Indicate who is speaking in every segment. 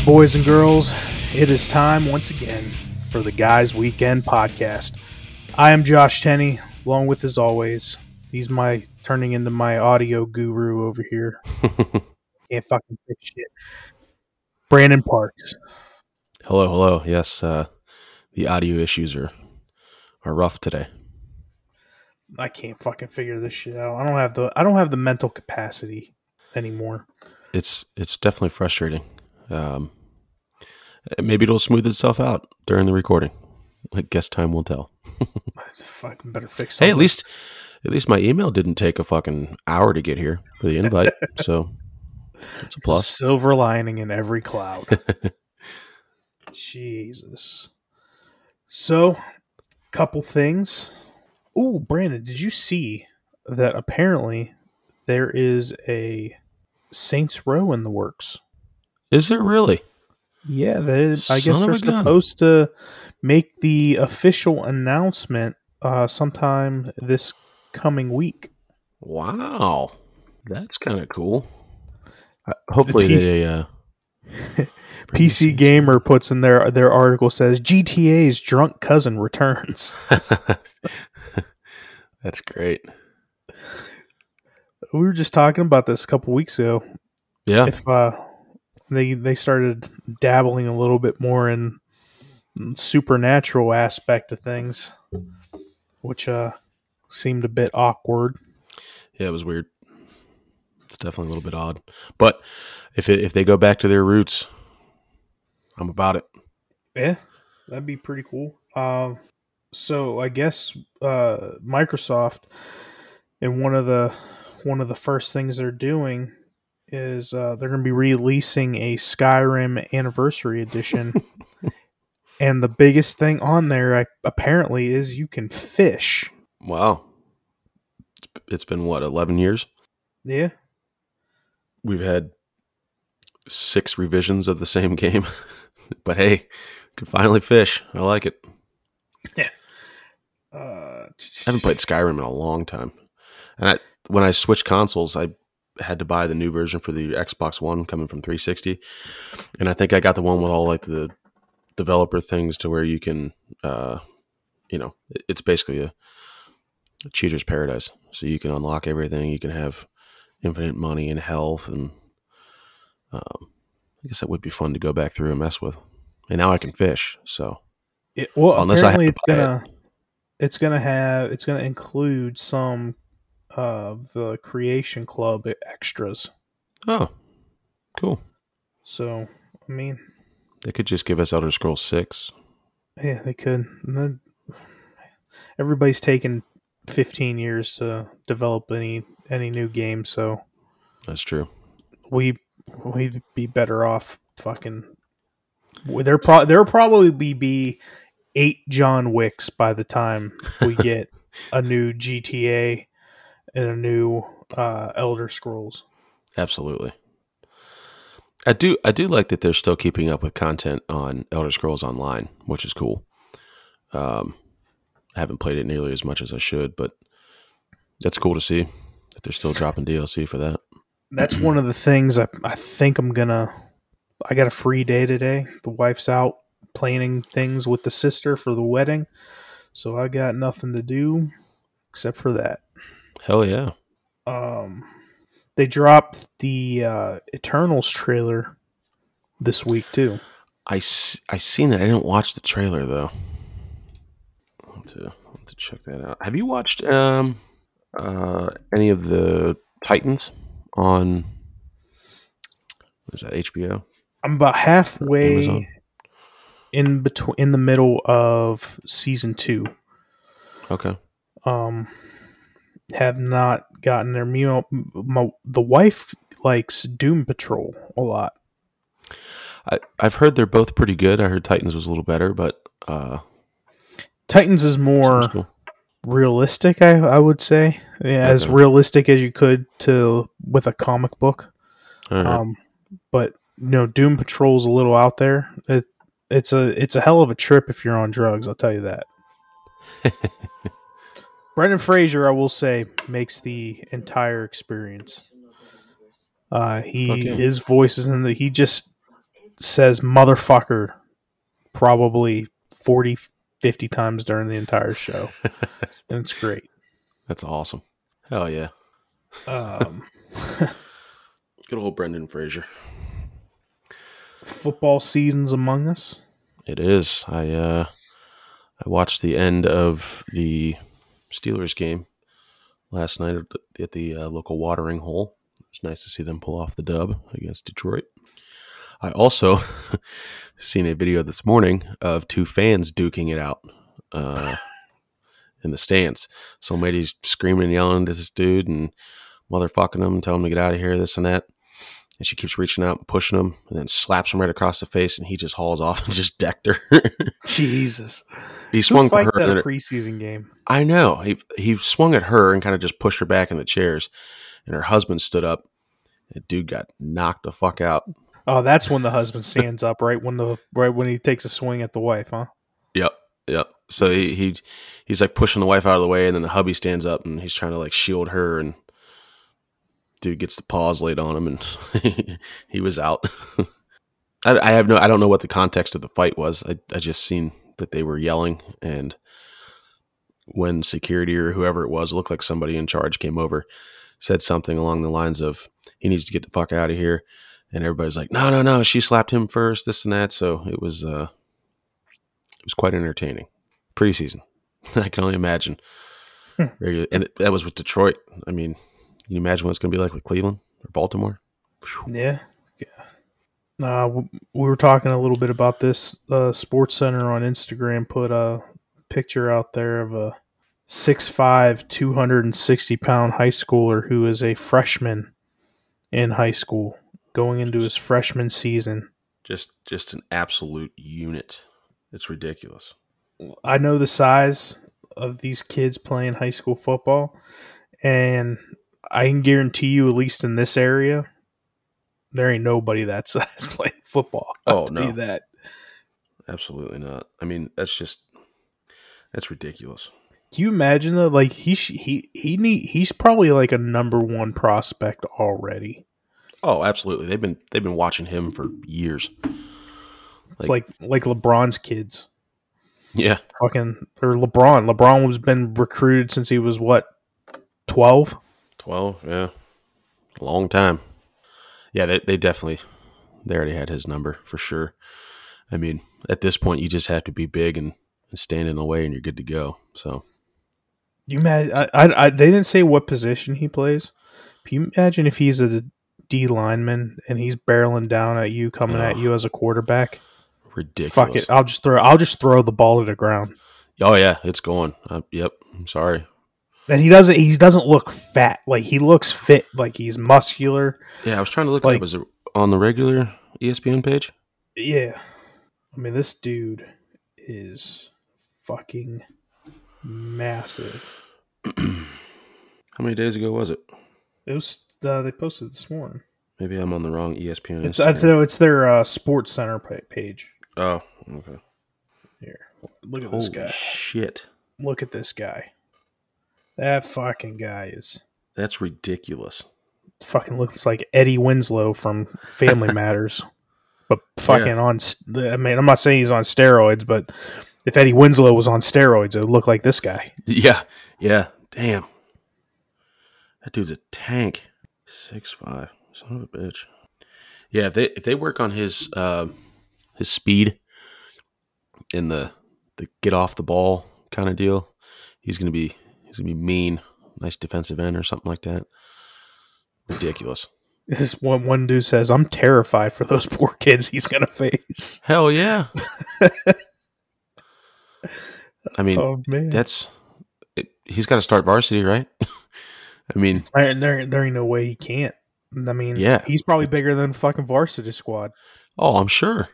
Speaker 1: Right, boys and girls, it is time once again for the Guys Weekend podcast. I am Josh Tenney, along with as always, he's my turning into my audio guru over here. Can't fucking fix shit. Brandon Parks.
Speaker 2: Hello, hello. Yes, uh, the audio issues are are rough today.
Speaker 1: I can't fucking figure this shit out. I don't have the I don't have the mental capacity anymore.
Speaker 2: It's it's definitely frustrating. Um, maybe it'll smooth itself out during the recording. I guess time will tell.
Speaker 1: I fucking better fix.
Speaker 2: Hey, at least at least my email didn't take a fucking hour to get here for the invite, so it's a plus.
Speaker 1: Silver lining in every cloud. Jesus. So, couple things. Ooh, Brandon, did you see that apparently there is a Saints Row in the works?
Speaker 2: Is there really?
Speaker 1: Yeah, they, I guess they're supposed to make the official announcement uh, sometime this coming week.
Speaker 2: Wow, that's kind of cool. Uh, hopefully
Speaker 1: P-
Speaker 2: they. Uh, the
Speaker 1: PC Gamer puts in their their article says GTA's drunk cousin returns.
Speaker 2: that's great.
Speaker 1: we were just talking about this a couple weeks ago.
Speaker 2: Yeah,
Speaker 1: If uh, they they started dabbling a little bit more in supernatural aspect of things, which uh seemed a bit awkward.
Speaker 2: Yeah, it was weird. It's definitely a little bit odd, but if it, if they go back to their roots, I'm about it.
Speaker 1: Yeah, that'd be pretty cool. Um, so I guess uh, Microsoft, and one of the one of the first things they're doing is uh, they're going to be releasing a Skyrim Anniversary Edition, and the biggest thing on there I, apparently is you can fish.
Speaker 2: Wow, it's, it's been what 11 years.
Speaker 1: Yeah,
Speaker 2: We've had six revisions of the same game, but hey, can finally fish. I like it. Yeah.
Speaker 1: Uh,
Speaker 2: I haven't played Skyrim in a long time, and I, when I switched consoles, I had to buy the new version for the Xbox One coming from 360, and I think I got the one with all like the developer things to where you can, uh, you know, it's basically a, a cheater's paradise. So you can unlock everything. You can have infinite money and health, and um, I guess that would be fun to go back through and mess with. And now I can fish. So
Speaker 1: It, well,
Speaker 2: Unless I have to
Speaker 1: it's
Speaker 2: buy it.
Speaker 1: gonna it's gonna have it's gonna include some of the Creation Club extras.
Speaker 2: oh, cool.
Speaker 1: So I mean,
Speaker 2: They could just give us Elder Scrolls Six.
Speaker 1: yeah, they could. Then everybody's taken fifteen years to develop any any new game, so
Speaker 2: That's true.
Speaker 1: we we'd be better off fucking. There pro there probably be be eight John Wicks by the time we get a new GTA and a new uh, Elder Scrolls.
Speaker 2: Absolutely. I do I do like that they're still keeping up with content on Elder Scrolls Online, which is cool. Um, I haven't played it nearly as much as I should, but that's cool to see that they're still dropping DLC for that.
Speaker 1: That's one of the things I, I think I'm gonna. I got a free day today. The wife's out planning things with the sister for the wedding, so I got nothing to do except for that.
Speaker 2: Hell yeah.
Speaker 1: um they dropped the uh eternals trailer this week too
Speaker 2: I I seen that. I didn't watch the trailer though. I'll have to, have to check that out. Have you watched um uh any of the Titans on what is that HBO?
Speaker 1: i'm about halfway in between in the middle of season two
Speaker 2: Okay.
Speaker 1: um have not gotten their know my, the wife likes doom patrol a lot
Speaker 2: I, I've heard they're both pretty good. I heard Titans was a little better, but uh,
Speaker 1: titans is more
Speaker 2: cool.
Speaker 1: realistic i i would say yeah, as
Speaker 2: Okay.
Speaker 1: realistic as you could to with a comic book
Speaker 2: right.
Speaker 1: Um, but you know, Doom Patrol's a little out there. It it's a it's a hell of a trip if you're on drugs. I'll tell you that. Brendan Fraser, I will say, makes the entire experience. Uh, he
Speaker 2: yeah.
Speaker 1: his voice is in the he just says motherfucker probably 40, 50 times during the entire show. and it's great.
Speaker 2: That's awesome. Hell yeah.
Speaker 1: Um,
Speaker 2: Good old Brendan Fraser.
Speaker 1: football season's among us.
Speaker 2: It is. I uh I watched the end of the Steelers game last night at the, at uh, local watering hole. It was nice to see them pull off the dub against Detroit. I also seen a video this morning of two fans duking it out uh, in the stands. Some lady's screaming and yelling to this dude and motherfucking him, telling him to get out of here, this and that. And she keeps reaching out and pushing him, and then slaps him right across the face, and he just hauls off and just decked her.
Speaker 1: Jesus.
Speaker 2: he
Speaker 1: Who
Speaker 2: swung for her.
Speaker 1: at a preseason game?
Speaker 2: I know. He he swung at her and kind of just pushed her back in the chairs, and her husband stood up. The dude got knocked the fuck out.
Speaker 1: Oh, that's when the husband stands up, right when the right when he takes a swing at the wife, huh?
Speaker 2: Yep, yep. So he, he he's like pushing the wife out of the way, and then the hubby stands up and he's trying to like shield her, and dude gets the paws laid on him, and he was out. I, I have no, I don't know what the context of the fight was. I I just seen that they were yelling, and when security or whoever it was, looked like somebody in charge came over, said something along the lines of he needs to get the fuck out of here, and everybody's like, no, no, no, she slapped him first, this and that. So it was uh, it was quite entertaining preseason. I can only imagine.
Speaker 1: Hmm.
Speaker 2: And it, that was with Detroit. I mean, can you imagine what it's going to be like with Cleveland or Baltimore?
Speaker 1: Yeah. Yeah. Uh, we were talking a little bit about this. Uh, Sports Center on Instagram put a picture out there of a 6'5", 260 pound high schooler who is a freshman in high school going into his freshman season.
Speaker 2: Just, just an absolute unit. It's ridiculous.
Speaker 1: I know the size of these kids playing high school football, and I can guarantee you, at least in this area, there ain't nobody that size playing football. I'll
Speaker 2: Oh, no.
Speaker 1: that.
Speaker 2: Absolutely not. I mean, that's just that's ridiculous.
Speaker 1: Can you imagine though? Like he he he need he's probably like a number one prospect already.
Speaker 2: Oh, absolutely. They've been they've been watching him for years.
Speaker 1: It's like like LeBron's kids.
Speaker 2: Yeah,
Speaker 1: Fucking or LeBron. LeBron was been recruited since he was what twelve.
Speaker 2: Twelve. Yeah, a long time. Yeah, they they definitely they already had his number for sure. I mean, at this point, you just have to be big and, and stand in the way, and you're good to go. So
Speaker 1: You imagine? I, I, I they didn't say what position he plays. Can you imagine if he's a D lineman and he's barreling down at you, coming at you as a quarterback?
Speaker 2: ridiculous.
Speaker 1: Fuck it! I'll just throw. I'll just throw the ball to the ground.
Speaker 2: Oh yeah, it's going. Uh, yep. I'm sorry.
Speaker 1: And he doesn't. He doesn't look fat. Like he looks fit. Like he's muscular.
Speaker 2: Yeah, I was trying to look
Speaker 1: Like-
Speaker 2: it. Was it on the regular ESPN page?
Speaker 1: Yeah. I mean, this dude is fucking massive.
Speaker 2: How many days ago was it?
Speaker 1: It was. Uh, they posted this morning.
Speaker 2: Maybe I'm on the wrong ESPN.
Speaker 1: It's. I know it's their uh, Sports Center page.
Speaker 2: Oh, okay.
Speaker 1: Here, look at
Speaker 2: Holy
Speaker 1: this guy.
Speaker 2: shit.
Speaker 1: Look at this guy. That fucking guy is
Speaker 2: That's ridiculous.
Speaker 1: fucking looks like Eddie Winslow from Family Matters, but fucking on. I mean, I'm not saying he's on steroids, but if Eddie Winslow was on steroids, it would look like this guy.
Speaker 2: Yeah, yeah. Damn. That dude's a tank. Six five. Son of a bitch. Yeah, if they if they work on his uh, his speed in the the get off the ball kind of deal, he's gonna be he's gonna be mean. Nice defensive end or something like that. Ridiculous.
Speaker 1: This one one dude says, "I'm terrified for those poor kids he's gonna face."
Speaker 2: Hell yeah. I mean,
Speaker 1: oh
Speaker 2: that's it, he's got to start varsity, right? I mean,
Speaker 1: there, there, there ain't no way he can't. I mean,
Speaker 2: Yeah.
Speaker 1: he's probably bigger than fucking varsity squad.
Speaker 2: oh, I'm sure.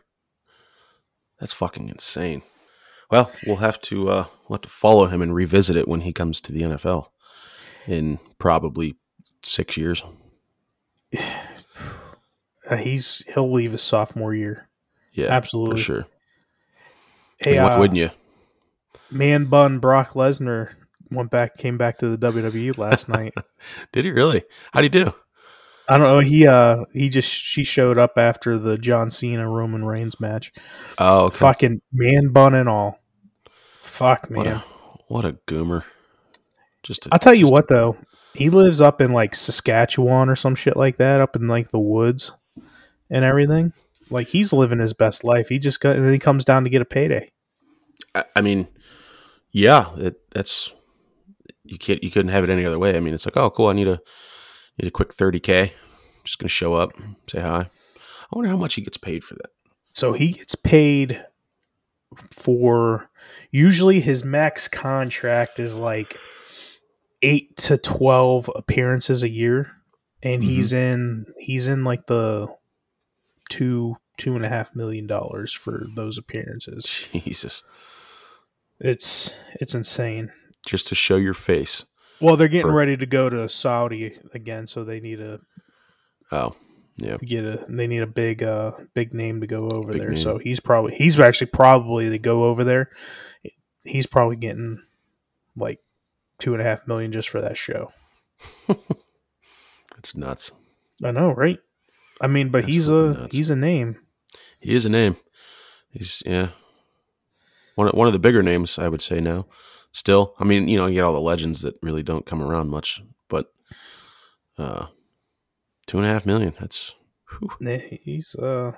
Speaker 2: That's fucking insane. Well, we'll have to uh, we'll have to follow him and revisit it when he comes to the NFL in probably six years.
Speaker 1: Uh, he's he'll leave his sophomore year.
Speaker 2: Yeah,
Speaker 1: Absolutely.
Speaker 2: for sure.
Speaker 1: Hey,
Speaker 2: I mean, why
Speaker 1: uh,
Speaker 2: wouldn't you?
Speaker 1: man bun Brock Lesnar went back, came back to the WWE last night.
Speaker 2: Did he really? How'd he do?
Speaker 1: I don't know. He uh he just she showed up after the John Cena Roman Reigns match.
Speaker 2: Oh, okay.
Speaker 1: Fucking man bun and all. Fuck man.
Speaker 2: What a what a goomer. Just
Speaker 1: I'll tell you
Speaker 2: just a-
Speaker 1: what though. He lives up in like Saskatchewan or some shit like that, up in like the woods and everything. Like he's living his best life. He just got and then he comes down to get a payday.
Speaker 2: I, I mean, yeah, it, that's you can't you couldn't have it any other way. I mean, it's like, oh, cool. I need a need a quick thirty k. Just gonna show up, say hi. I wonder how much he gets paid for that.
Speaker 1: So he gets paid for usually his max contract is like eight to twelve appearances a year, and
Speaker 2: Mhm.
Speaker 1: he's in he's in like the two two and a half million dollars for those appearances.
Speaker 2: Jesus,
Speaker 1: It's it's insane.
Speaker 2: just to show your face.
Speaker 1: Well, they're getting
Speaker 2: For-
Speaker 1: ready to go to Saudi again, so they need a
Speaker 2: Oh, yeah.
Speaker 1: get a they need a big uh big name to go over
Speaker 2: Big
Speaker 1: there.
Speaker 2: name.
Speaker 1: So he's probably he's actually probably to go over there. He's probably getting like two and a half million just for that show.
Speaker 2: It's nuts.
Speaker 1: I know, right? I mean, but he's a
Speaker 2: nuts.
Speaker 1: he's a name.
Speaker 2: He is a name. He's yeah. One one of the bigger names, I would say now. Still, I mean, you know, you get all the legends that really don't come around much, but uh, two and a half million. That's whew,
Speaker 1: Yeah, He's uh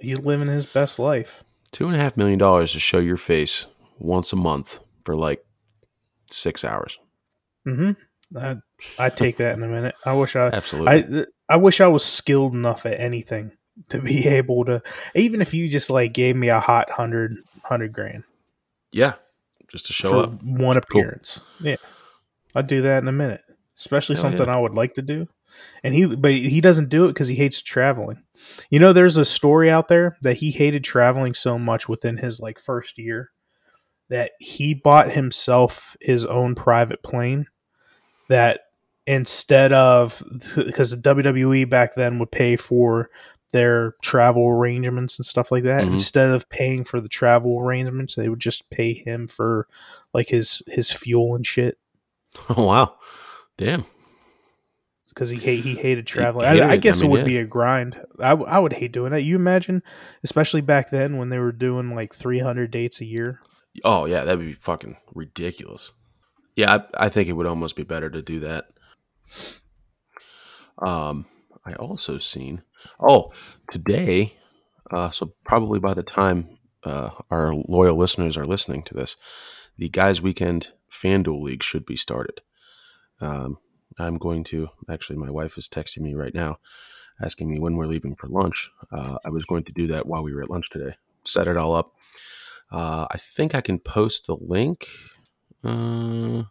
Speaker 1: he's living his best life.
Speaker 2: two and a half million dollars to show your face once a month for like six hours.
Speaker 1: hmm I I take that in a minute. I wish I
Speaker 2: Absolutely.
Speaker 1: I I wish I was skilled enough at anything to be able to even if you just like gave me a hot hundred hundred grand
Speaker 2: yeah, just to show up.
Speaker 1: one
Speaker 2: Cool.
Speaker 1: appearance. Yeah. I'd do that in a minute. Especially
Speaker 2: Hell
Speaker 1: something
Speaker 2: yeah.
Speaker 1: I would like to do. And he but he doesn't do it because he hates traveling. You know, there's a story out there that he hated traveling so much within his like first year that he bought himself his own private plane that instead of because the WWE back then would pay for their travel arrangements and stuff like that
Speaker 2: Mhm.
Speaker 1: instead of paying for the travel arrangements they would just pay him for like his his fuel and shit
Speaker 2: Oh wow, damn.
Speaker 1: because he hate, he hated traveling.
Speaker 2: hated
Speaker 1: I, I guess
Speaker 2: I mean,
Speaker 1: it would
Speaker 2: yeah.
Speaker 1: be a grind. I, I would hate doing that. You imagine, especially back then when they were doing like 300 dates a year.
Speaker 2: Oh yeah, that'd be fucking ridiculous. Yeah, I, I think it would almost be better to do that. Um, I also seen. Oh, today. Uh, so probably by the time uh, our loyal listeners are listening to this, the guys' weekend FanDuel league should be started. Um, I'm going to actually. My wife is texting me right now, asking me when we're leaving for lunch. Uh, I was going to do that while we were at lunch today. Set it all up. Uh, I think I can post the link uh, on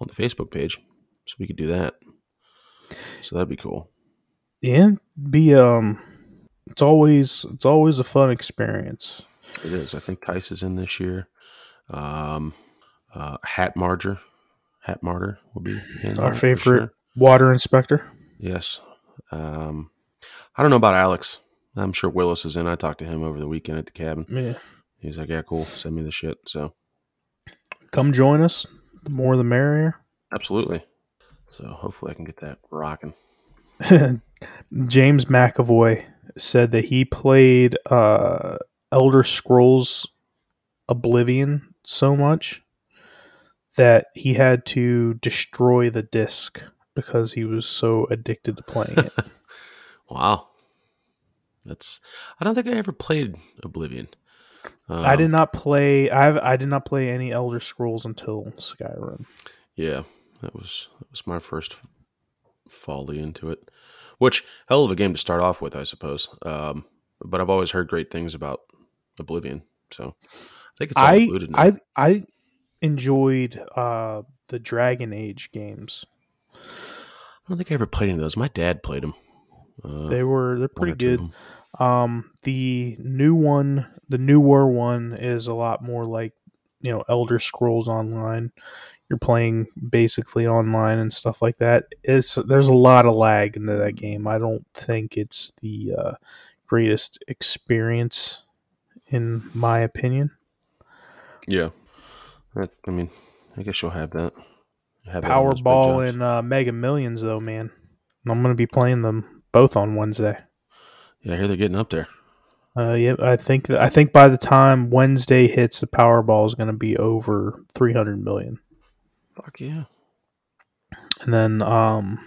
Speaker 2: the Facebook page, so we could do that. So that'd be cool.
Speaker 1: Yeah, be um, it's always it's always a fun experience.
Speaker 2: It is. I think Tice is in this year. Um, uh, Hat Marger, Hat Martyr will be in
Speaker 1: Our favorite
Speaker 2: sure.
Speaker 1: water inspector.
Speaker 2: Yes. Um, I don't know about Alex. I'm sure Willis is in. I talked to him over the weekend at the cabin.
Speaker 1: Yeah,
Speaker 2: He's like, "Yeah, cool. Send me the shit." So
Speaker 1: come join us. The more, the merrier.
Speaker 2: absolutely. So hopefully I can get that rocking.
Speaker 1: James McAvoy said that he played uh, Elder Scrolls Oblivion so much that he had to destroy the disc because he was so addicted to playing it.
Speaker 2: Wow. That's. I don't think I ever played Oblivion. Um,
Speaker 1: I did not play. I I did not play any Elder Scrolls until Skyrim.
Speaker 2: Yeah, that was that was my first folly into it. Which hell of a game to start off with, I suppose. Um, but I've always heard great things about Oblivion, so I think it's all
Speaker 1: I
Speaker 2: included. Now.
Speaker 1: I I enjoyed uh, the Dragon Age games.
Speaker 2: I don't think I ever played any of those. My dad played them. Uh,
Speaker 1: They were they're pretty
Speaker 2: or two of
Speaker 1: good. Um, the new one, the newer one, is a lot more like you know Elder Scrolls Online. You're playing basically online and stuff like that. It's there's a lot of lag into that game. I don't think it's the uh, greatest experience, in my opinion.
Speaker 2: Yeah, I mean, I guess you'll have that. Have that on those big
Speaker 1: Powerball and uh, Mega Millions, though, man, I'm going to be playing them both on Wednesday.
Speaker 2: Yeah, I hear they're getting up there.
Speaker 1: Uh, yeah, I think I think by the time Wednesday hits, the Powerball is going to be over 300 million,
Speaker 2: Fuck yeah.
Speaker 1: and then um,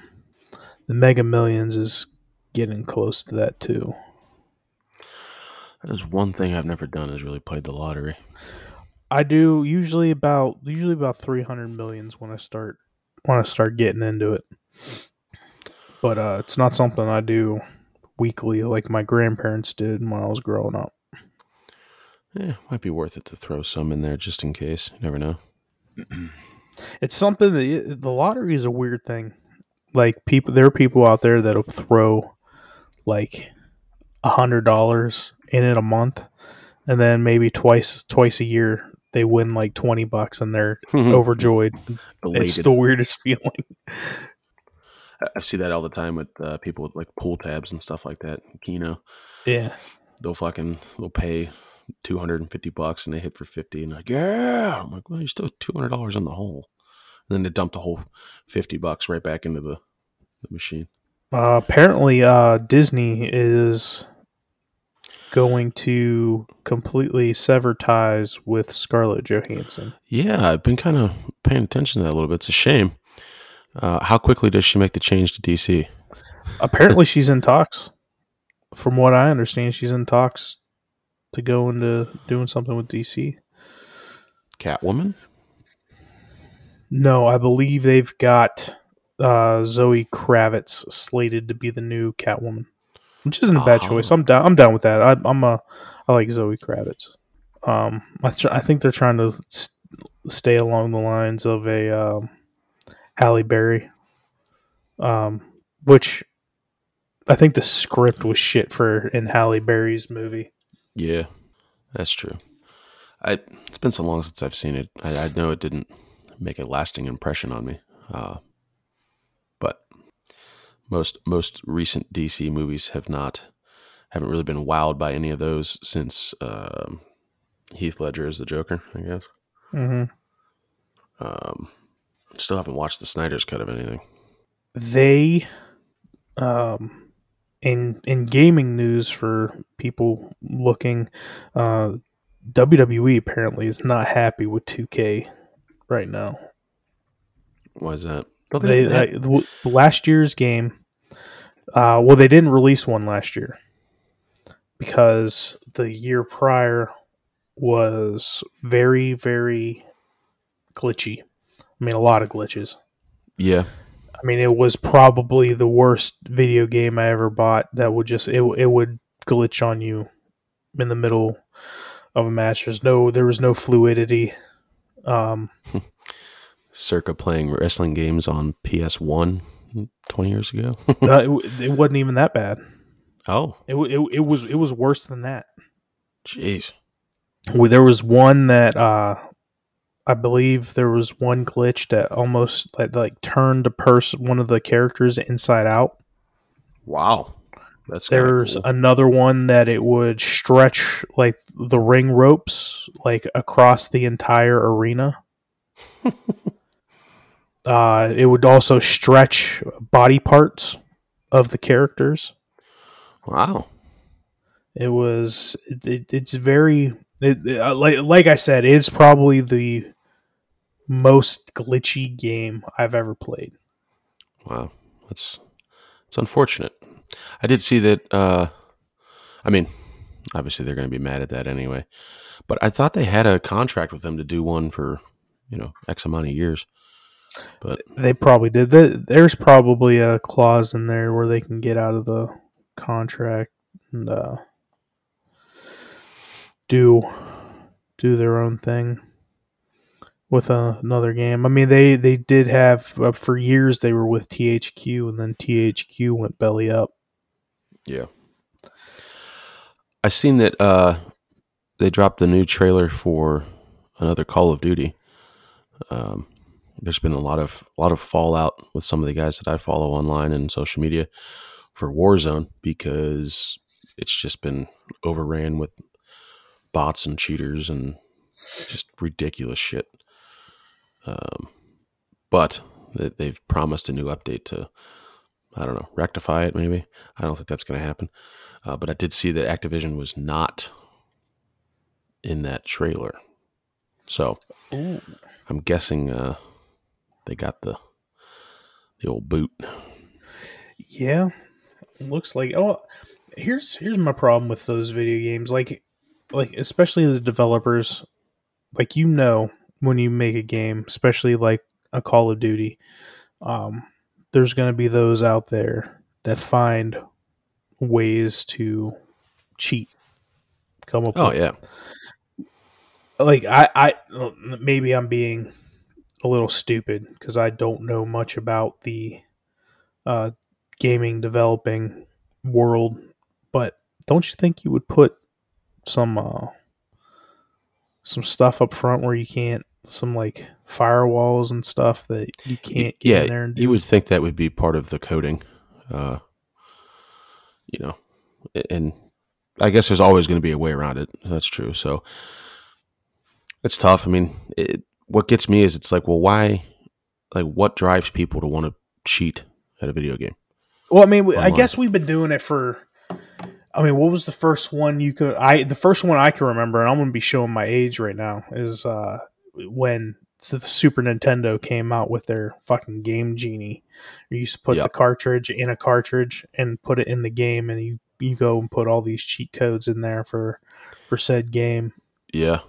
Speaker 1: the Mega Millions is getting close to that too.
Speaker 2: That is one thing I've never done is really played the lottery.
Speaker 1: I do usually about usually about 300 millions when I start when I start getting into it, but uh, it's not something I do weekly like my grandparents did when I was growing up.
Speaker 2: Yeah, might be worth it to throw some in there just in case. You never know.
Speaker 1: It's something that the lottery is a weird thing. Like people, there are people out there that'll throw like a hundred dollars in it a month, and then maybe twice twice a year they win like twenty bucks and they're overjoyed.
Speaker 2: Elated.
Speaker 1: It's the weirdest feeling.
Speaker 2: I- I see that all the time with uh, people with like pool tabs and stuff like that. Keno,
Speaker 1: Yeah,
Speaker 2: they'll fucking they'll pay two hundred and fifty bucks and they hit for fifty and like yeah. I'm like, well, you're still two hundred dollars in the hole. And then they dump the whole fifty bucks right back into the, the machine.
Speaker 1: uh, apparently uh, Disney is going to completely sever ties with Scarlett Johansson.
Speaker 2: Yeah, I've been kind of paying attention to that a little bit. It's a shame. Uh, how quickly does she make the change to DC?
Speaker 1: Apparently, she's in talks. From what I understand, she's in talks to go into doing something with DC.
Speaker 2: Catwoman?
Speaker 1: No, I believe they've got uh, Zoe Kravitz slated to be the new Catwoman, which isn't a bad
Speaker 2: Oh.
Speaker 1: choice. I'm down. I'm down with that. I, I'm a. I like Zoe Kravitz. Um, I, tr- I think they're trying to s- stay along the lines of a um, Halle Berry, um, which I think the script was shit for in Halle Berry's movie.
Speaker 2: Yeah, that's true. I it's been so long since I've seen it. I, I know it didn't make a lasting impression on me. Uh, but most most recent DC movies have not haven't really been wowed by any of those since um, Heath Ledger is the Joker. I guess.
Speaker 1: hmm
Speaker 2: Um, still haven't watched the Snyder's cut of anything.
Speaker 1: they um in in gaming news for people looking uh WWE apparently is not happy with 2K right now.
Speaker 2: Why is that? Don't
Speaker 1: They,
Speaker 2: they,
Speaker 1: they last year's game uh well they didn't release one last year because the year prior was very very glitchy. I mean a lot of glitches.
Speaker 2: yeah,
Speaker 1: I mean, it was probably the worst video game I ever bought. That would just it it would glitch on you in the middle of a match. There's no there was no fluidity. Um,
Speaker 2: circa playing wrestling games on PS One 20 years ago.
Speaker 1: uh, it, it wasn't even that bad.
Speaker 2: oh,
Speaker 1: It, it it was it was worse than that.
Speaker 2: jeez.
Speaker 1: Well, There was one that uh, I believe there was one glitch that almost like, like turned a person one of the characters inside out.
Speaker 2: Wow. That's
Speaker 1: There's
Speaker 2: cool.
Speaker 1: another one that it would stretch like the ring ropes like across the entire arena. uh, it would also stretch body parts of the characters.
Speaker 2: wow.
Speaker 1: It was it, it, it's very it, uh, like like I said, it's probably the most glitchy game I've ever played.
Speaker 2: Wow. That's it's unfortunate. I did see that uh I mean, obviously they're going to be mad at that anyway. But I thought they had a contract with them to do one for, you know, X amount of years. But
Speaker 1: They probably did. Th- There's probably a clause in there where they can get out of the contract and uh, do do their own thing with uh, another game. I mean, they they did have uh, for years they were with THQ, and then THQ went belly up.
Speaker 2: yeah. I seen that uh they dropped the new trailer for another Call of Duty. Um there's been a lot of a lot of fallout with some of the guys that I follow online and social media for Warzone because it's just been overran with bots and cheaters and just ridiculous shit. Um, but they- they've promised a new update to I don't know, rectify it. Maybe I don't think that's going to happen. Uh, but I did see that Activision was not in that trailer, so
Speaker 1: Ooh.
Speaker 2: I'm guessing uh, they got the the old boot.
Speaker 1: Yeah, looks like. Oh, here's here's my problem with those video games. Like, like especially the developers. Like you know, when you make a game, especially like a Call of Duty, um, there's going to be those out there that find ways to cheat. Come up.
Speaker 2: Oh
Speaker 1: with,
Speaker 2: yeah,
Speaker 1: like I, I maybe I'm being a little stupid because I don't know much about the uh, gaming developing world, but don't you think you would put some uh, some stuff up front where you can't some like firewalls and stuff that you can't get
Speaker 2: yeah.
Speaker 1: in there and do?
Speaker 2: You would think that would be part of the coding, uh, you know, and I guess there's always going to be a way around it. That's true. So it's tough. I mean, it, what gets me is it's like, well, why? Like, what drives people to want to cheat at a video game?
Speaker 1: Well, I mean, I guess we've been doing it for. I mean, what was the first one you could? I the first one I can remember, and I'm going to be showing my age right now, is uh when the Super Nintendo came out with their fucking Game Genie. You used to put the cartridge in a cartridge and put it in the game, and you you go and put all these cheat codes in there for for said game.
Speaker 2: Yeah,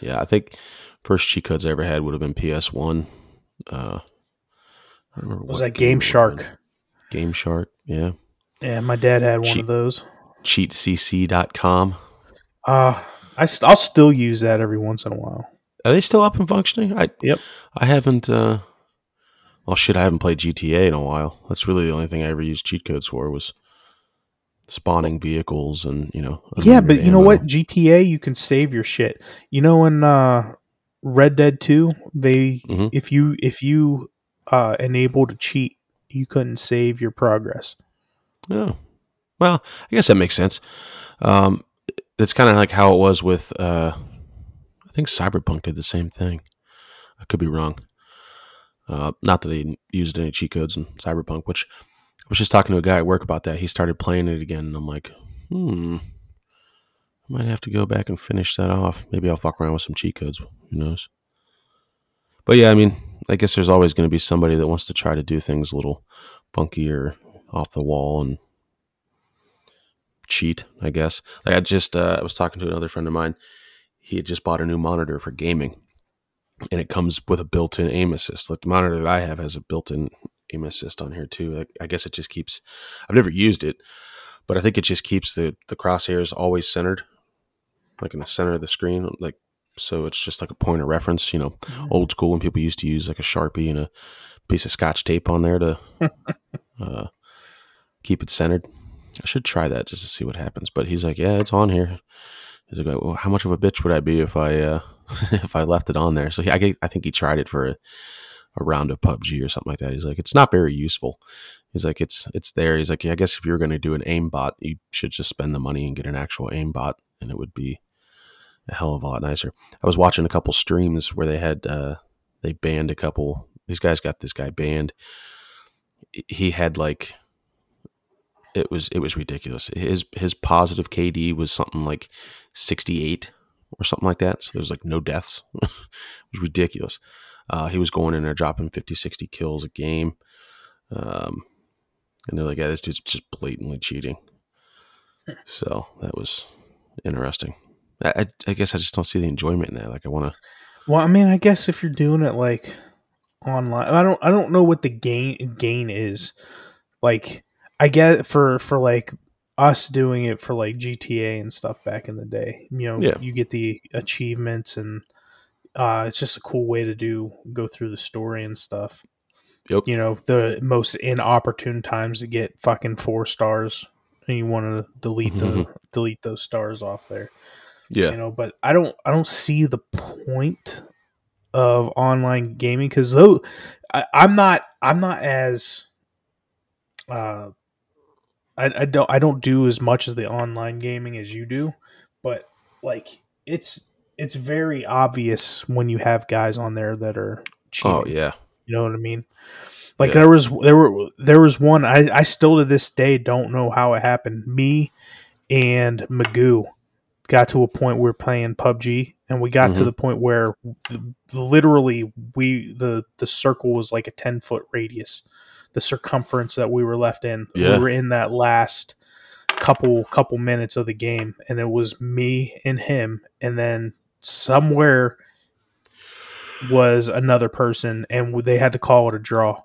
Speaker 2: yeah. I think first cheat codes I ever had would have been PS One. Uh, I remember
Speaker 1: Was that
Speaker 2: game
Speaker 1: Game Shark?
Speaker 2: Game Shark. Yeah.
Speaker 1: Yeah, my dad had one
Speaker 2: Cheat-
Speaker 1: of those.
Speaker 2: CheatCC.com.
Speaker 1: Uh I st- I'll still use that every once in a while.
Speaker 2: Are they still up and functioning? I
Speaker 1: Yep.
Speaker 2: I haven't. uh Well, shit, I haven't played GTA in a while. That's really the only thing I ever used cheat codes for was spawning vehicles and you know.
Speaker 1: Yeah, but you know what? GTA, you can save your shit. You know, in uh, Red Dead Two, they
Speaker 2: Mhm.
Speaker 1: if you if you uh, enabled a cheat, you couldn't save your progress.
Speaker 2: Yeah. Well, I guess that makes sense. Um, it's kind of like how it was with. Uh, I think Cyberpunk did the same thing. I could be wrong. Uh, not that he used any cheat codes in Cyberpunk, which I was just talking to a guy at work about that. He started playing it again, and I'm like, hmm, I might have to go back and finish that off. Maybe I'll fuck around with some cheat codes. Who knows? But yeah, I mean, I guess there's always going to be somebody that wants to try to do things a little funky or off the wall and cheat, I guess. Like I just uh, I was talking to another friend of mine. He had just bought a new monitor for gaming, and it comes with a built-in aim assist. Like the monitor that I have has a built-in aim assist on here too. Like, I guess it just keeps. I've never used it, but I think it just keeps the the crosshairs always centered, like in the center of the screen. Like so, it's just like a point of reference. You know, old school when people used to use like a sharpie and a piece of scotch tape on there to uh, keep it centered. I should try that just to see what happens. But he's like, yeah, it's on here. He's like, well, how much of a bitch would I be if I uh, if I left it on there? So he, I, I think he tried it for a, a round of PUBG or something like that. He's like, it's not very useful. He's like, it's it's there. He's like, yeah, I guess if you're going to do an aim bot, you should just spend the money and get an actual aim bot, and it would be a hell of a lot nicer. I was watching a couple streams where they had uh, they banned a couple. These guys got this guy banned. He had like it was it was ridiculous. His his positive KD was something like 68 or something like that. So there's like no deaths. it was ridiculous. Uh, he was going in there dropping 50, 60 kills a game. Um, and they're like, yeah, this dude's just blatantly cheating. So that was interesting. I, I, I guess I just don't see the enjoyment in that. Like I want to.
Speaker 1: Well, I mean, I guess if you're doing it like online, I don't I don't know what the gain gain is. Like, I get for for like us doing it for like GTA and stuff back in the day. You know,
Speaker 2: Yeah.
Speaker 1: you get the achievements and uh, it's just a cool way to do go through the story and stuff.
Speaker 2: Yep.
Speaker 1: You know, the most inopportune times to get fucking four stars, and you want to delete the delete those stars off there
Speaker 2: Yeah.
Speaker 1: you know but i don't i don't see the point of online gaming because though I, i'm not i'm not as uh I, I don't i don't do as much of the online gaming as you do but like it's it's very obvious when you have guys on there that are cheating
Speaker 2: oh yeah.
Speaker 1: you know what i mean Like
Speaker 2: Yeah.
Speaker 1: there was there were there was one I I still to this day don't know how it happened. Me and Magoo got to a point we were playing PUBG and we got to
Speaker 2: Mhm.
Speaker 1: the point where literally we the the circle was like a 10 foot radius. The circumference that we were left in.
Speaker 2: Yeah.
Speaker 1: We were in that last couple couple minutes of the game and it was me and him and then somewhere was another person and they had to call it a draw.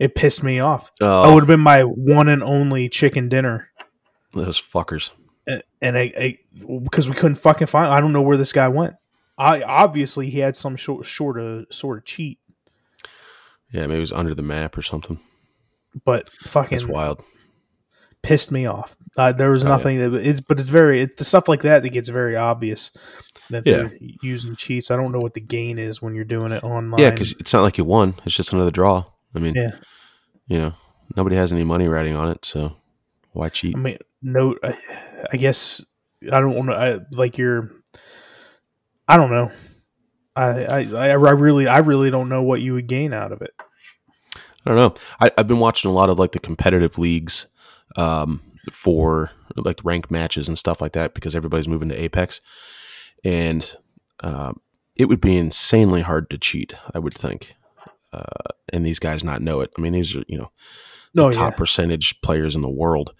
Speaker 1: It pissed me off.
Speaker 2: Oh,
Speaker 1: That would have been my one and only chicken dinner.
Speaker 2: those fuckers.
Speaker 1: And- And I, I because we couldn't fucking find I don't know where this guy went. I obviously he had some short sort of sort of cheat,
Speaker 2: Yeah, maybe it was under the map or something.
Speaker 1: but fucking
Speaker 2: That's wild.
Speaker 1: pissed me off. Uh, there was
Speaker 2: Oh, yeah.
Speaker 1: nothing that it's but it's very it's the stuff like that that gets very obvious that
Speaker 2: Yeah.
Speaker 1: they're using cheats. I don't know what the gain is when you're doing it online.
Speaker 2: Yeah, because it's not like you won. It's just another draw. I mean,
Speaker 1: Yeah.
Speaker 2: you know, nobody has any money riding on it, so why cheat?
Speaker 1: I mean, no, I, I guess I don't want to. I, like you're, I don't know. I, I I really, I really don't know what you would gain out of it.
Speaker 2: I don't know. I, I've been watching a lot of like the competitive leagues um, for like ranked matches and stuff like that because everybody's moving to Apex, and um, it would be insanely hard to cheat. I would think, uh, and these guys not know it. I mean, these are you know
Speaker 1: No,
Speaker 2: top
Speaker 1: Oh, yeah,
Speaker 2: percentage players in the world.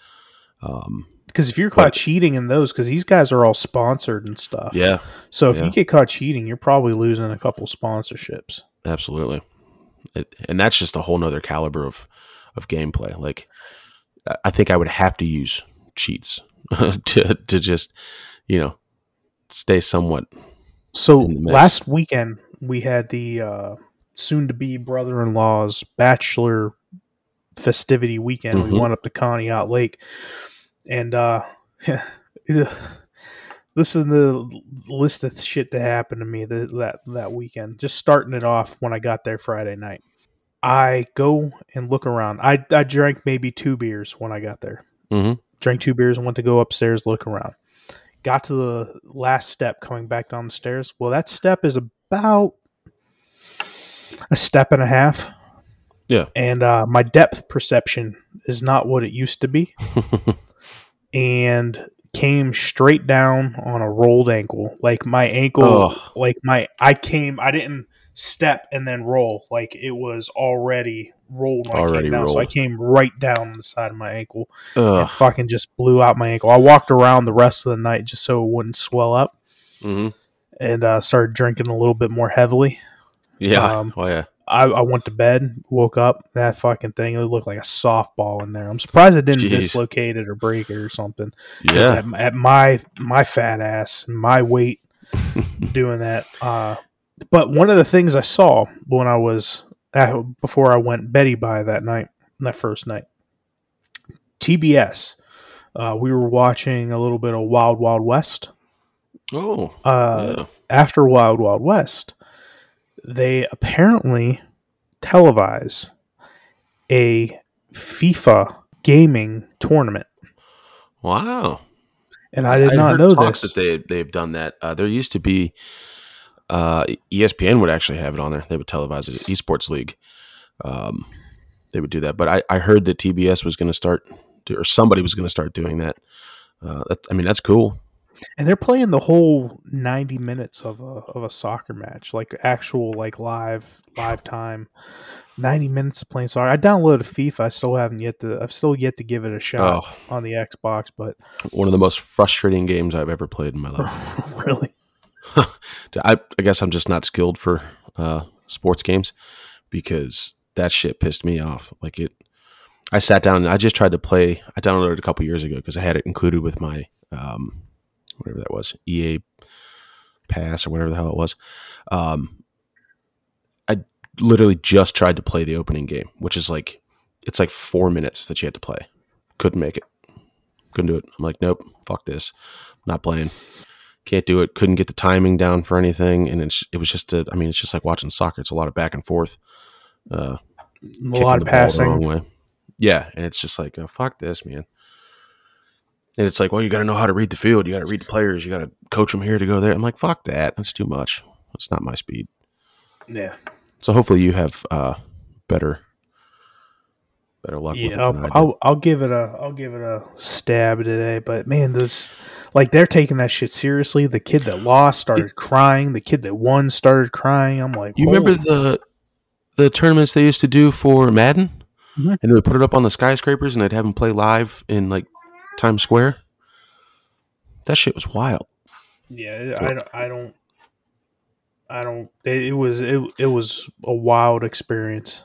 Speaker 2: Um,
Speaker 1: because if you're caught
Speaker 2: but-
Speaker 1: cheating in those, because these guys are all sponsored and stuff.
Speaker 2: yeah,
Speaker 1: So if
Speaker 2: yeah.
Speaker 1: you get caught cheating, you're probably losing a couple sponsorships.
Speaker 2: absolutely. It, and that's just a whole nother caliber of of gameplay. Like, I- think I would have to use cheats to to just you know stay somewhat.
Speaker 1: So
Speaker 2: In
Speaker 1: last weekend we had the uh, soon-to-be brother-in-law's bachelor festivity weekend. We
Speaker 2: Mhm.
Speaker 1: went up to Conneaut Lake, and uh, listen to the list of shit that happened to me that that that weekend. Just starting it off when I got there Friday night. I go and look around. I I drank maybe two beers when I got there.
Speaker 2: Mhm.
Speaker 1: Drank two beers and went to go upstairs look around. Got to the last step coming back down the stairs. Well, that step is about a step and a half.
Speaker 2: Yeah.
Speaker 1: And uh, my depth perception is not what it used to be. and came straight down on a rolled ankle. Like my ankle,
Speaker 2: Oh.
Speaker 1: like my, I came, I didn't step and then roll. Like it was already rolled when I
Speaker 2: Already
Speaker 1: came down. So I came right down on the side of my ankle and fucking just blew out my ankle. I walked around the rest of the night just so it wouldn't swell up
Speaker 2: hmm
Speaker 1: and uh, started drinking a little bit more heavily.
Speaker 2: Yeah.
Speaker 1: Um,
Speaker 2: oh yeah.
Speaker 1: I, I went to bed, woke up, that fucking thing, it looked like a softball in there. I'm surprised it didn't
Speaker 2: Jeez.
Speaker 1: dislocate it or break it or something.
Speaker 2: Yeah.
Speaker 1: At, at my my fat ass, my weight, doing that. Uh, but one of the things I saw when I was at, before I went Betty by that night, that first night, TBS. Uh, we were watching a little bit of Wild Wild West.
Speaker 2: Oh.
Speaker 1: Uh,
Speaker 2: yeah.
Speaker 1: After Wild Wild West, they apparently televise a FIFA gaming tournament,
Speaker 2: Wow.
Speaker 1: and I did
Speaker 2: I'd
Speaker 1: not know
Speaker 2: talks
Speaker 1: this.
Speaker 2: that they they've done that. Uh, there used to be uh, ESPN would actually have it on there. They would televise it. Esports League. Um, they would do that, but I, I heard that TBS was going to start, to, or somebody was going to start doing that. Uh, that. I mean, that's cool.
Speaker 1: And they're playing the whole 90 minutes of a of a soccer match like actual like live live time 90 minutes of playing soccer i downloaded fifa i still haven't yet to i've still yet to give it a shot
Speaker 2: Oh,
Speaker 1: on the xbox but
Speaker 2: one of the most frustrating games I've ever played in my life.
Speaker 1: really
Speaker 2: I, I guess I'm just not skilled for uh, sports games because that shit pissed me off. Like it, I sat down and I just tried to play. I downloaded it a couple years ago because I had it included with my um, whatever that was, EA Pass or whatever the hell it was. Um, I literally just tried to play the opening game, which is like it's like four minutes that you had to play. Couldn't make it. Couldn't do it. I'm like, nope, fuck this. not playing can't do it. Couldn't get the timing down for anything, and it's, it was just a. I mean, it's just like watching soccer. It's a lot of back and forth, uh,
Speaker 1: a lot of
Speaker 2: ball the wrong
Speaker 1: passing.
Speaker 2: Yeah, and it's just like, oh, fuck this, man. And it's like, well, you got to know how to read the field. You got to read the players. You got to coach them here to go there. I'm like, fuck that. That's too much. That's not my speed.
Speaker 1: yeah
Speaker 2: So hopefully you have uh, better better luck with it
Speaker 1: Yeah, I'll. I'll I'll give it a I'll give it a stab today. But man, this like they're taking that shit seriously. The kid that lost started crying. The kid that won started crying. I'm like,
Speaker 2: You remember the the tournaments they used to do for Madden,
Speaker 1: Mhm.
Speaker 2: and they would put it up on the skyscrapers, and they'd have them play live in like Times Square. That shit was wild.
Speaker 1: Yeah, I don't. I don't. I don't. It, it was it, it was a wild experience.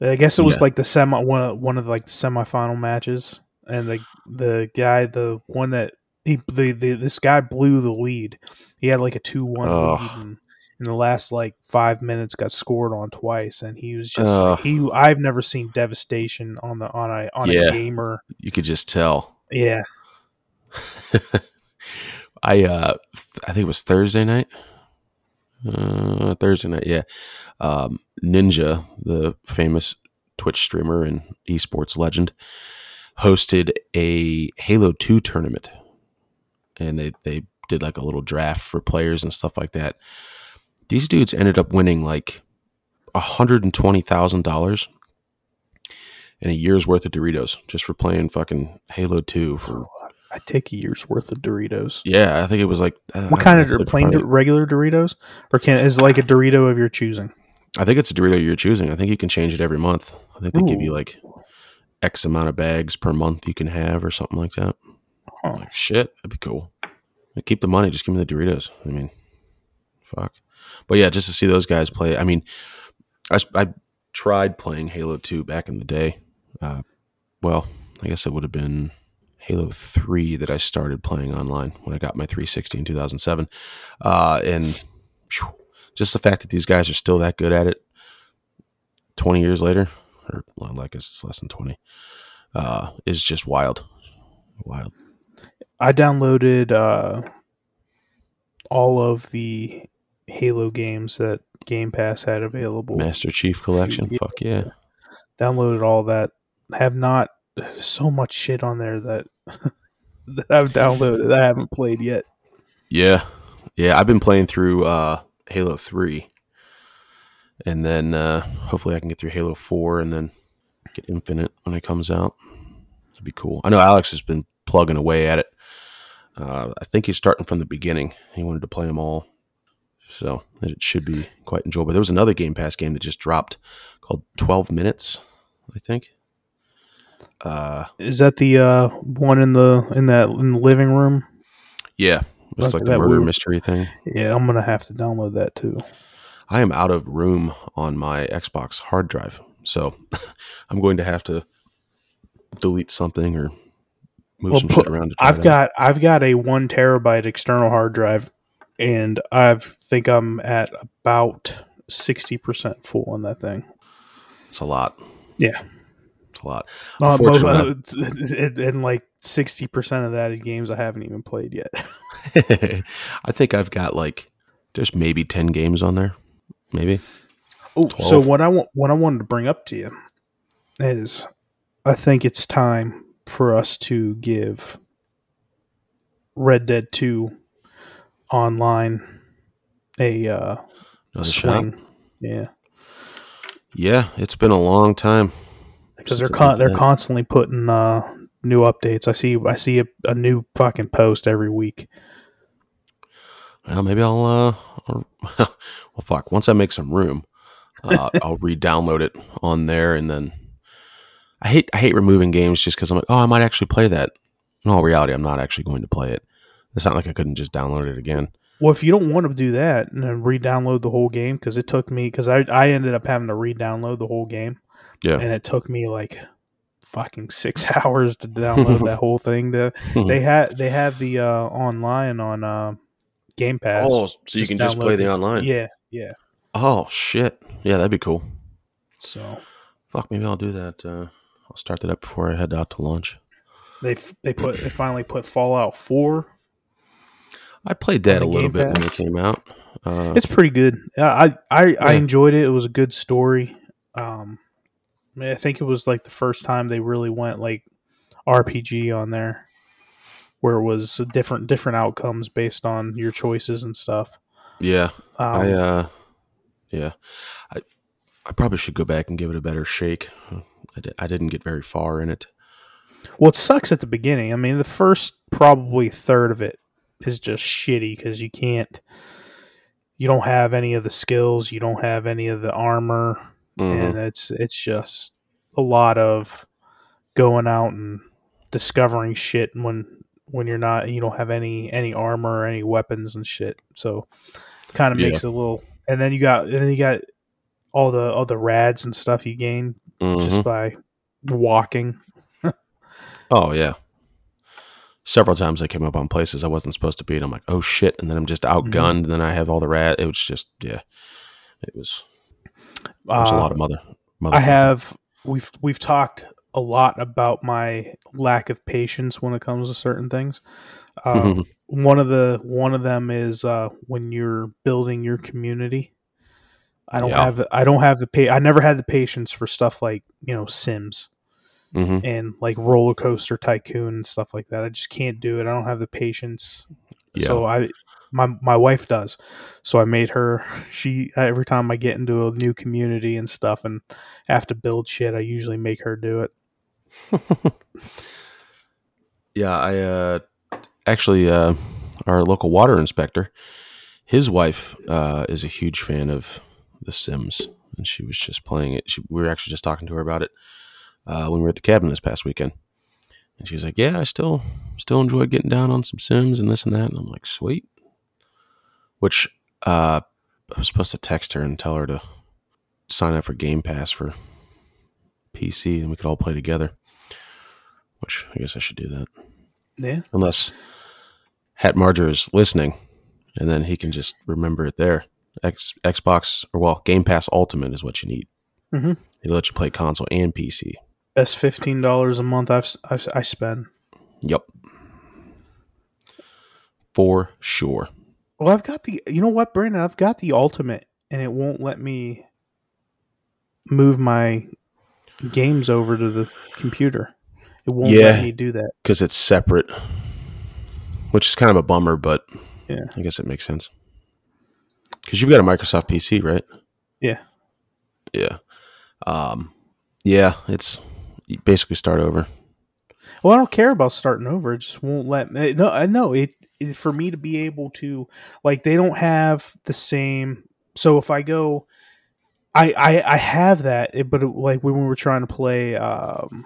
Speaker 1: I guess it was
Speaker 2: Yeah.
Speaker 1: like the semi one of- one of like the semifinal matches, and the the guy the one that he the, the this guy blew the lead. He had like a two one lead, and in the last like five minutes got scored on twice, and he was just
Speaker 2: Ugh.
Speaker 1: he. I've never seen devastation on the on a on
Speaker 2: Yeah.
Speaker 1: a gamer.
Speaker 2: You could just tell.
Speaker 1: Yeah,
Speaker 2: I uh, I think it was Thursday night. Uh, Thursday night, yeah. Um, Ninja, the famous Twitch streamer and esports legend, hosted a Halo Two tournament, and they they did like a little draft for players and stuff like that. These dudes ended up winning like hundred and twenty thousand dollars and a year's worth of Doritos just for playing fucking Halo Two for
Speaker 1: I take a year's worth of Doritos.
Speaker 2: yeah, I think it was like uh,
Speaker 1: What kind of plain
Speaker 2: probably-
Speaker 1: regular Doritos, or can is it like a Dorito of your choosing?
Speaker 2: I think it's a Dorito you're choosing. I think you can change it every month. I think they give you like X amount of bags per month you can have or something like that.
Speaker 1: Huh.
Speaker 2: Like shit, that'd be cool. Like, keep the money, just give me the Doritos. I mean, fuck. But yeah, just to see those guys play. I mean, I I tried playing Halo Two back in the day. Uh, well, I guess it would have been Halo Three that I started playing online when I got my 360 in 2007. Uh, and phew, just the fact that these guys are still that good at it 20 years later, or well, I guess it's less than 20, uh, is just wild. Wild.
Speaker 1: I downloaded uh, all of the Halo games that Game Pass had available.
Speaker 2: Master Chief Collection.
Speaker 1: Yeah.
Speaker 2: Fuck yeah.
Speaker 1: Downloaded all that. Have not so much shit on there that that I've downloaded that I haven't played yet.
Speaker 2: Yeah. Yeah. I've been playing through uh, Halo 3. And then uh, hopefully I can get through Halo 4 and then get Infinite when it comes out. That'd be cool. I know Alex has been plugging away at it. Uh, I think he's starting from the beginning. He wanted to play them all. So it should be quite enjoyable. There was another Game Pass game that just dropped called 12 Minutes, I think. Uh,
Speaker 1: Is that the uh, one in the in that in the living room?
Speaker 2: yeah. It's
Speaker 1: Okay,
Speaker 2: like the murder
Speaker 1: weird-
Speaker 2: mystery thing.
Speaker 1: Yeah, I'm gonna have to download that too.
Speaker 2: I am out of room on my Xbox hard drive, so I'm going to have to delete something or move
Speaker 1: Well,
Speaker 2: some
Speaker 1: put-
Speaker 2: shit around. To try
Speaker 1: I've got I've got a one terabyte external hard drive, and I think I'm at about sixty percent full on that thing.
Speaker 2: it's a lot.
Speaker 1: Yeah.
Speaker 2: It's a lot.
Speaker 1: Uh, both, uh, and, like sixty percent of that is games I haven't even played yet.
Speaker 2: I think I've got like there's maybe ten games on there, maybe.
Speaker 1: Oh, so what I want what I wanted to bring up to you is, I think it's time for us to give Red Dead Two online a uh,
Speaker 2: Another shot.
Speaker 1: Yeah.
Speaker 2: Yeah, it's been a long time.
Speaker 1: Because they're con- they're constantly putting uh, new updates. I see I see a, a new fucking post every week.
Speaker 2: Well, maybe I'll. Uh, I'll- well, fuck. Once I make some room, uh, I'll re-download it on there, and then I hate I hate removing games just because I'm like, oh, I might actually play that. In all reality, I'm not actually going to play it. It's not like I couldn't just download it again.
Speaker 1: Well, if you don't want to do that and then re-download the whole game, because it took me because I I ended up having to re-download the whole game,
Speaker 2: Yeah.
Speaker 1: and it took me like fucking six hours to download that whole thing. To they had they have the uh, online on uh, Game Pass.
Speaker 2: oh, so you can just play the
Speaker 1: it.
Speaker 2: online.
Speaker 1: Yeah, yeah.
Speaker 2: Oh shit. Yeah, that'd be cool.
Speaker 1: So
Speaker 2: Fuck, maybe I'll do that. Uh, I'll start that up before I head out to lunch.
Speaker 1: they they put they finally put Fallout Four.
Speaker 2: I played that a little bit when it came out. Uh,
Speaker 1: It's pretty good. I I I, I
Speaker 2: Yeah.
Speaker 1: enjoyed it. It was a good story. Um, I, mean, I think it was like the first time they really went like RPG on there, where it was different different outcomes based on your choices and stuff.
Speaker 2: yeah,
Speaker 1: Um,
Speaker 2: I uh, yeah, I I probably should go back and give it a better shake. I, di- I didn't get very far in it.
Speaker 1: Well, it sucks at the beginning. I mean, the first probably third of it is just shitty because you can't, you don't have any of the skills, you don't have any of the armor,
Speaker 2: Mhm.
Speaker 1: and it's it's just a lot of going out and discovering shit when when you're not you don't have any any armor or any weapons and shit. So it kind of
Speaker 2: Yeah.
Speaker 1: makes it a little. And then you got and then you got all the all the rads and stuff you gain
Speaker 2: Mhm.
Speaker 1: just by walking.
Speaker 2: Oh yeah. Several times I came up on places I wasn't supposed to be, and I'm like, oh shit, and then I'm just
Speaker 1: Mm-hmm.
Speaker 2: outgunned, and then I have all the rat. It was just yeah, it was. There was a
Speaker 1: Uh,
Speaker 2: lot of mother. mother
Speaker 1: I have we've we've talked a lot about my lack of patience when it comes to certain things. Um, one of the one of them is uh, when you're building your community. I don't
Speaker 2: Yeah.
Speaker 1: have I don't have the pay. I never had the patience for stuff like you know Sims
Speaker 2: hmm
Speaker 1: and like Roller Coaster Tycoon and stuff like that. I just can't do it. I don't have the patience.
Speaker 2: Yeah.
Speaker 1: So I my my wife does. So I made her she every time I get into a new community and stuff and have to build shit, I usually make her do it.
Speaker 2: Yeah, I uh, actually uh, our local water inspector, his wife uh, is a huge fan of The Sims, and she was just playing it. She, we were actually just talking to her about it uh, when we were at the cabin this past weekend, and she was like, "Yeah, I still still enjoy getting down on some Sims and this and that." And I'm like, "Sweet." Which uh, I was supposed to text her and tell her to sign up for Game Pass for PC, and we could all play together. Which I guess I should do that
Speaker 1: Yeah.
Speaker 2: unless Hat Marger is listening, and then he can just remember it there. X, Xbox or well, Game Pass Ultimate is what you need.
Speaker 1: Mhm.
Speaker 2: It'll let you play console and PC.
Speaker 1: That's fifteen dollars a month I've, I've I spend.
Speaker 2: Yep, for sure.
Speaker 1: Well, I've got the you know what, Brandon? I've got the ultimate, and it won't let me move my games over to the computer. It won't
Speaker 2: Yeah.
Speaker 1: let me do that.
Speaker 2: Because it's separate, which is kind of a bummer, but
Speaker 1: Yeah.
Speaker 2: I guess it makes sense. Because you've got a Microsoft PC, right?
Speaker 1: Yeah.
Speaker 2: Yeah. Um, yeah, it's you basically start over.
Speaker 1: Well, I don't care about starting over. It just won't let me. No, I know it, it. For me to be able to, like, they don't have the same. So if I go, I I, I have that, but it, like when we were trying to play um,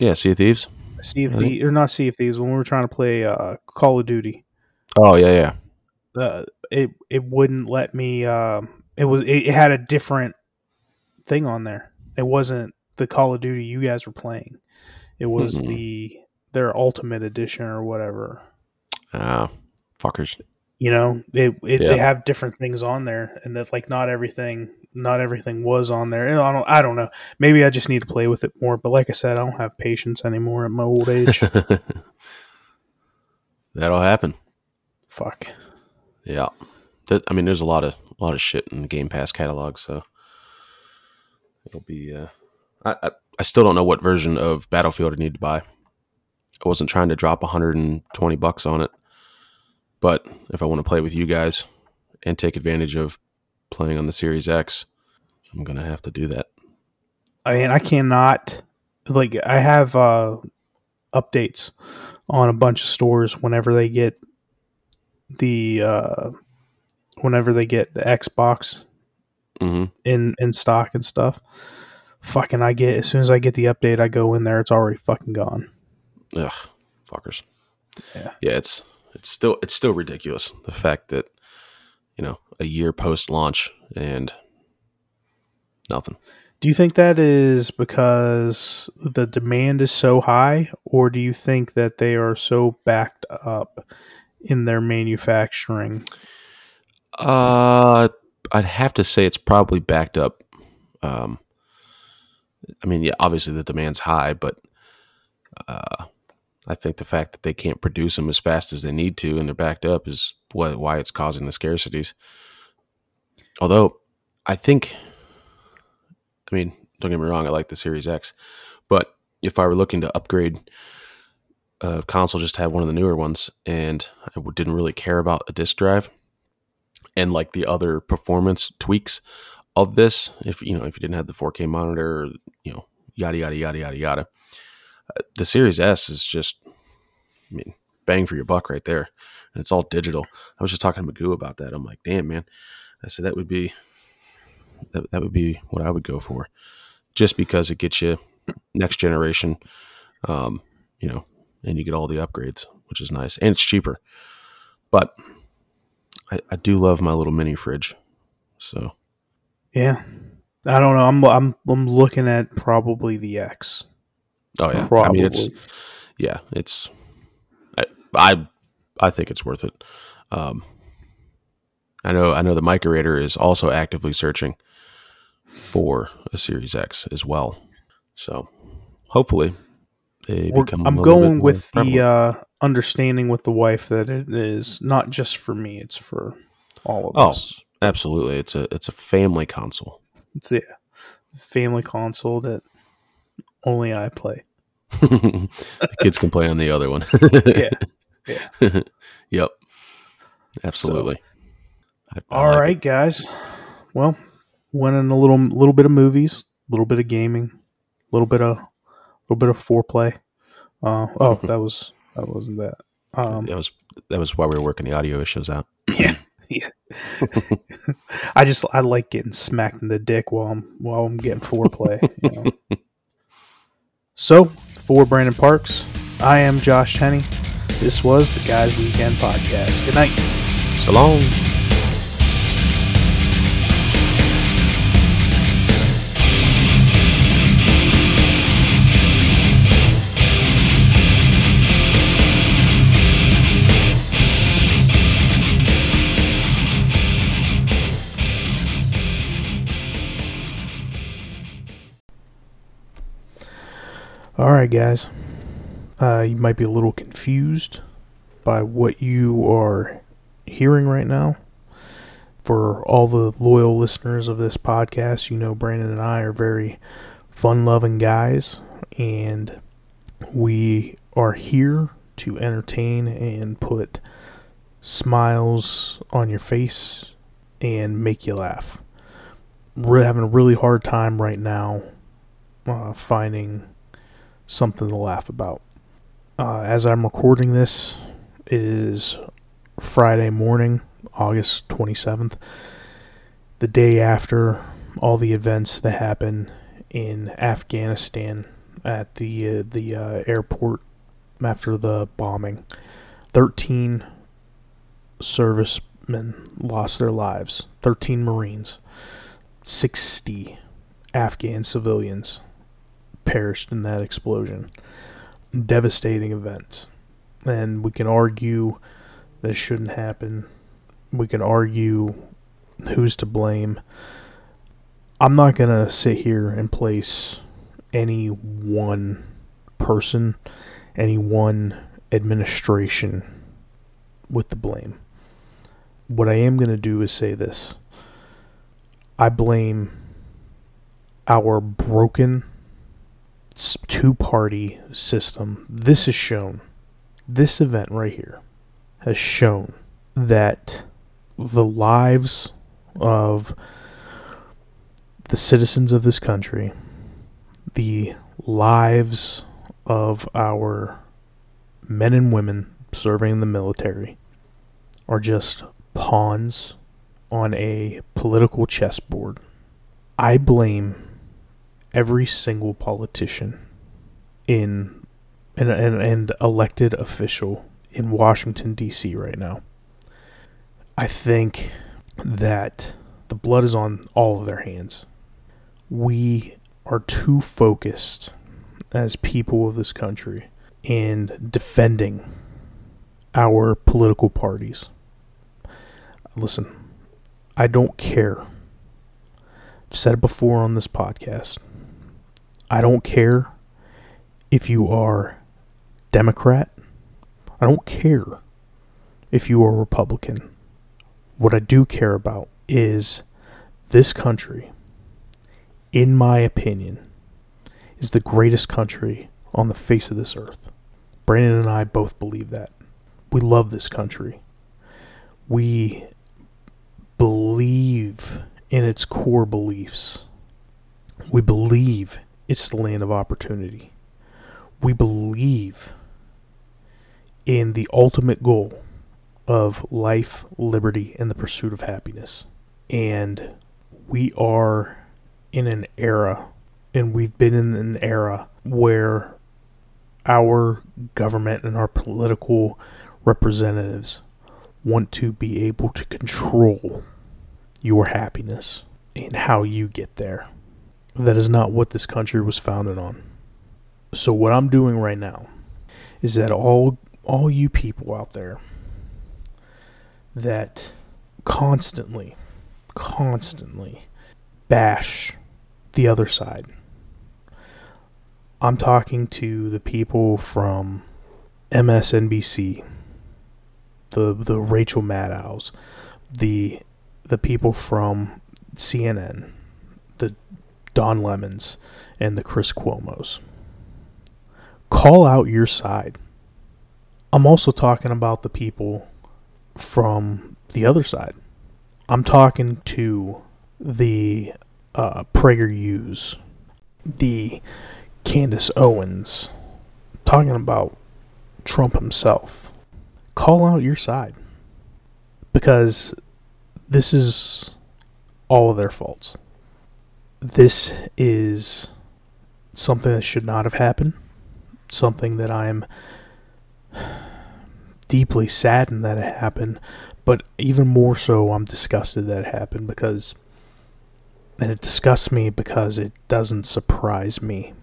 Speaker 2: Yeah, Sea of Thieves.
Speaker 1: Sea of
Speaker 2: think-
Speaker 1: Thieves, or not Sea of Thieves, when we were trying to play uh, Call of Duty,
Speaker 2: Oh yeah, yeah.
Speaker 1: uh, it it wouldn't let me. Um, it was it had a different thing on there. It wasn't the Call of Duty you guys were playing. It was
Speaker 2: Mm-mm.
Speaker 1: the their Ultimate Edition or whatever.
Speaker 2: Ah, fuckers.
Speaker 1: you know it, it
Speaker 2: Yeah.
Speaker 1: they have different things on there and that like not everything not everything was on there And i don't i don't know maybe i just need to play with it more but like i said i don't have patience anymore at my old age
Speaker 2: That'll happen.
Speaker 1: fuck
Speaker 2: Yeah. That, I mean, there's a lot of a lot of shit in the Game Pass catalog, so it'll be. Uh, I, I I still don't know what version of Battlefield I need to buy. I wasn't trying to drop 120 bucks on it, but if I want to play with you guys and take advantage of playing on the Series X, I'm gonna have to do that.
Speaker 1: i mean i cannot like i have uh updates on a bunch of stores whenever they get the uh whenever they get the xbox
Speaker 2: hmm
Speaker 1: in in stock and stuff fucking i get as soon as i get the update i go in there it's already fucking gone
Speaker 2: Ugh, fuckers.
Speaker 1: Yeah.
Speaker 2: Yeah, it's it's still it's still ridiculous the fact that you know a year post launch and nothing.
Speaker 1: Do you think that is because the demand is so high, or do you think that they are so backed up in their manufacturing?
Speaker 2: Uh, I'd have to say it's probably backed up. Um, I mean, yeah, obviously the demand's high, but uh, I think the fact that they can't produce them as fast as they need to and they're backed up is what why it's causing the scarcities. Although, I think, I mean, don't get me wrong, I like the Series X, but if I were looking to upgrade a console just to have one of the newer ones and I didn't really care about a disk drive and like the other performance tweaks, of this, if you know, if you didn't have the 4K monitor, or, you know, yada yada yada yada yada, uh, the Series S is just, I mean, bang for your buck right there, and it's all digital. I was just talking to Magoo about that. I'm like, damn man, I said that would be that, that would be what I would go for, just because it gets you next generation, um, you know, and you get all the upgrades, which is nice, and it's cheaper. But I, I do love my little mini fridge, so
Speaker 1: Yeah. I don't know. I'm I'm I'm looking at probably the X.
Speaker 2: oh yeah,
Speaker 1: Probably.
Speaker 2: I mean it's yeah, it's I, I I think it's worth it. Um, I know I know the Microrator is also actively searching for a Series X as well. So hopefully they
Speaker 1: We're-
Speaker 2: become. a
Speaker 1: I'm going with the uh, understanding with the wife that it is not just for me; it's for all of
Speaker 2: Oh.
Speaker 1: us.
Speaker 2: Absolutely, it's a it's a family console.
Speaker 1: It's yeah, it's a family console that only I play.
Speaker 2: the kids can play on the other one.
Speaker 1: Yeah.
Speaker 2: yep. Absolutely. I- I
Speaker 1: All
Speaker 2: like
Speaker 1: right, guys. Well, went in a little little bit of movies, a little bit of gaming, a little bit of a little bit of foreplay. Uh, oh, that was that wasn't that. Um,
Speaker 2: that was that was why we were working the audio issues out.
Speaker 1: I just I like getting smacked in the dick while I'm while I'm getting foreplay. you know. So for Brandon Parks, I am Josh Tenney. This was the Guys Weekend Podcast. Good night.
Speaker 2: So
Speaker 1: right, guys. Uh, you might be a little confused by what you are hearing right now. For all the loyal listeners of this podcast, you know Brandon and I are very fun loving guys, and we are here to entertain and put smiles on your face and make you laugh. We're having a really hard time right now uh, finding something to laugh about. Uh, as I'm recording this, it is Friday morning, August 27th, the day after all the events that happened in Afghanistan at the uh, the uh, airport after the bombing. 13 servicemen lost their lives, 13 Marines, 60 Afghan civilians perished in that explosion. Devastating events. And we can argue that it shouldn't happen. We can argue who's to blame. I'm not going to sit here and place any one person, any one administration with the blame. What I am going to do is say this I blame our broken two party system. This is shown, this event right here has shown that the lives of the citizens of this country, the lives of our men and women serving in the military, are just pawns on a political chessboard. I blame every single politician in and, and, and elected official in Washington D.C. right now. I think that the blood is on all of their hands. We are too focused as people of this country in defending our political parties. Listen, I don't care. I've said it before on this podcast. I don't care if you are Democrat. I don't care if you are Republican. What I do care about is this country, in my opinion, is the greatest country on the face of this earth. Brandon and I both believe that. We love this country. We believe in its core beliefs. We believe it's the land of opportunity. We believe in the ultimate goal of life, liberty, and the pursuit of happiness. And we are in an era, and we've been in an era where our government and our political representatives want to be able to control your happiness and how you get there. That is not what this country was founded on. So what I'm doing right now is that all all you people out there that constantly constantly bash the other side. I'm talking to the people from MSNBC, the the Rachel Maddows, the the people from CNN, Don Lemons, and the Chris Cuomo's. Call out your side. I'm also talking about the people from the other side. I'm talking to the uh, PragerU's, the Candace Owens, talking about Trump himself. Call out your side because this is all of their faults. This is something that should not have happened, something that I'm deeply saddened that it happened, but even more so, I'm disgusted that it happened because, and it disgusts me because it doesn't surprise me.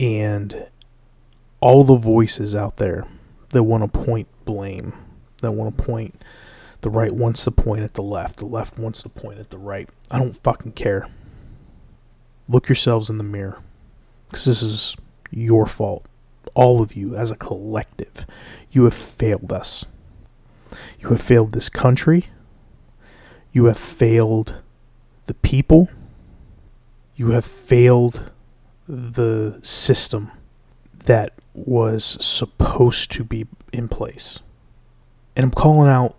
Speaker 1: And all the voices out there that want to point blame, that want to point, the right wants to point at the left, the left wants to point at the right. I don't fucking care. Look yourselves in the mirror because this is your fault all of you as a collective, you have failed us. You have failed this country. You have failed the people. You have failed the system that was supposed to be in place. And I'm calling out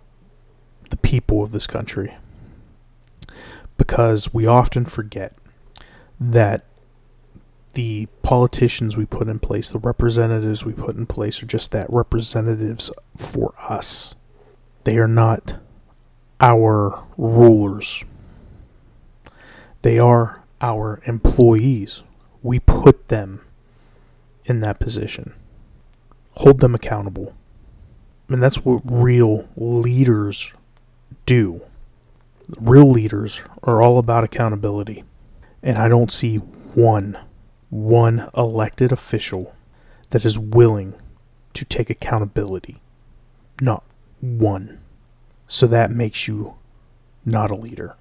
Speaker 1: the people of this country because we often forget that the politicians we put in place, the representatives we put in place, are just that representatives for us. They are not our rulers, they are our employees. We put them in that position, hold them accountable. And that's what real leaders do. Real leaders are all about accountability. And I don't see one one elected official that is willing to take accountability. Not one. So that makes you not a leader.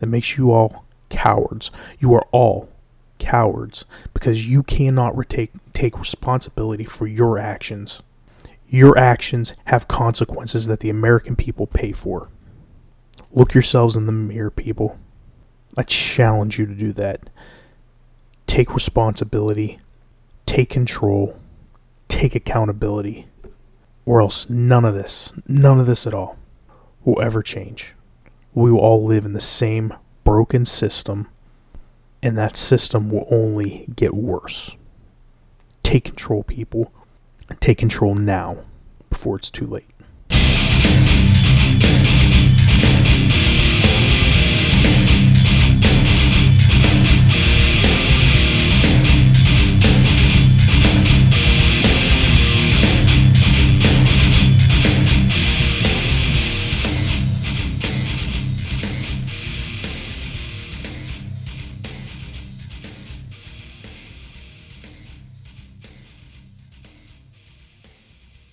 Speaker 1: That makes you all cowards. You are all cowards because you cannot retake, take responsibility for your actions. Your actions have consequences that the American people pay for. Look yourselves in the mirror, people. I challenge you to do that take responsibility, take control, take accountability, or else none of this, none of this at all, will ever change. We will all live in the same broken system, and that system will only get worse. Take control, people. Take control now before it's too late.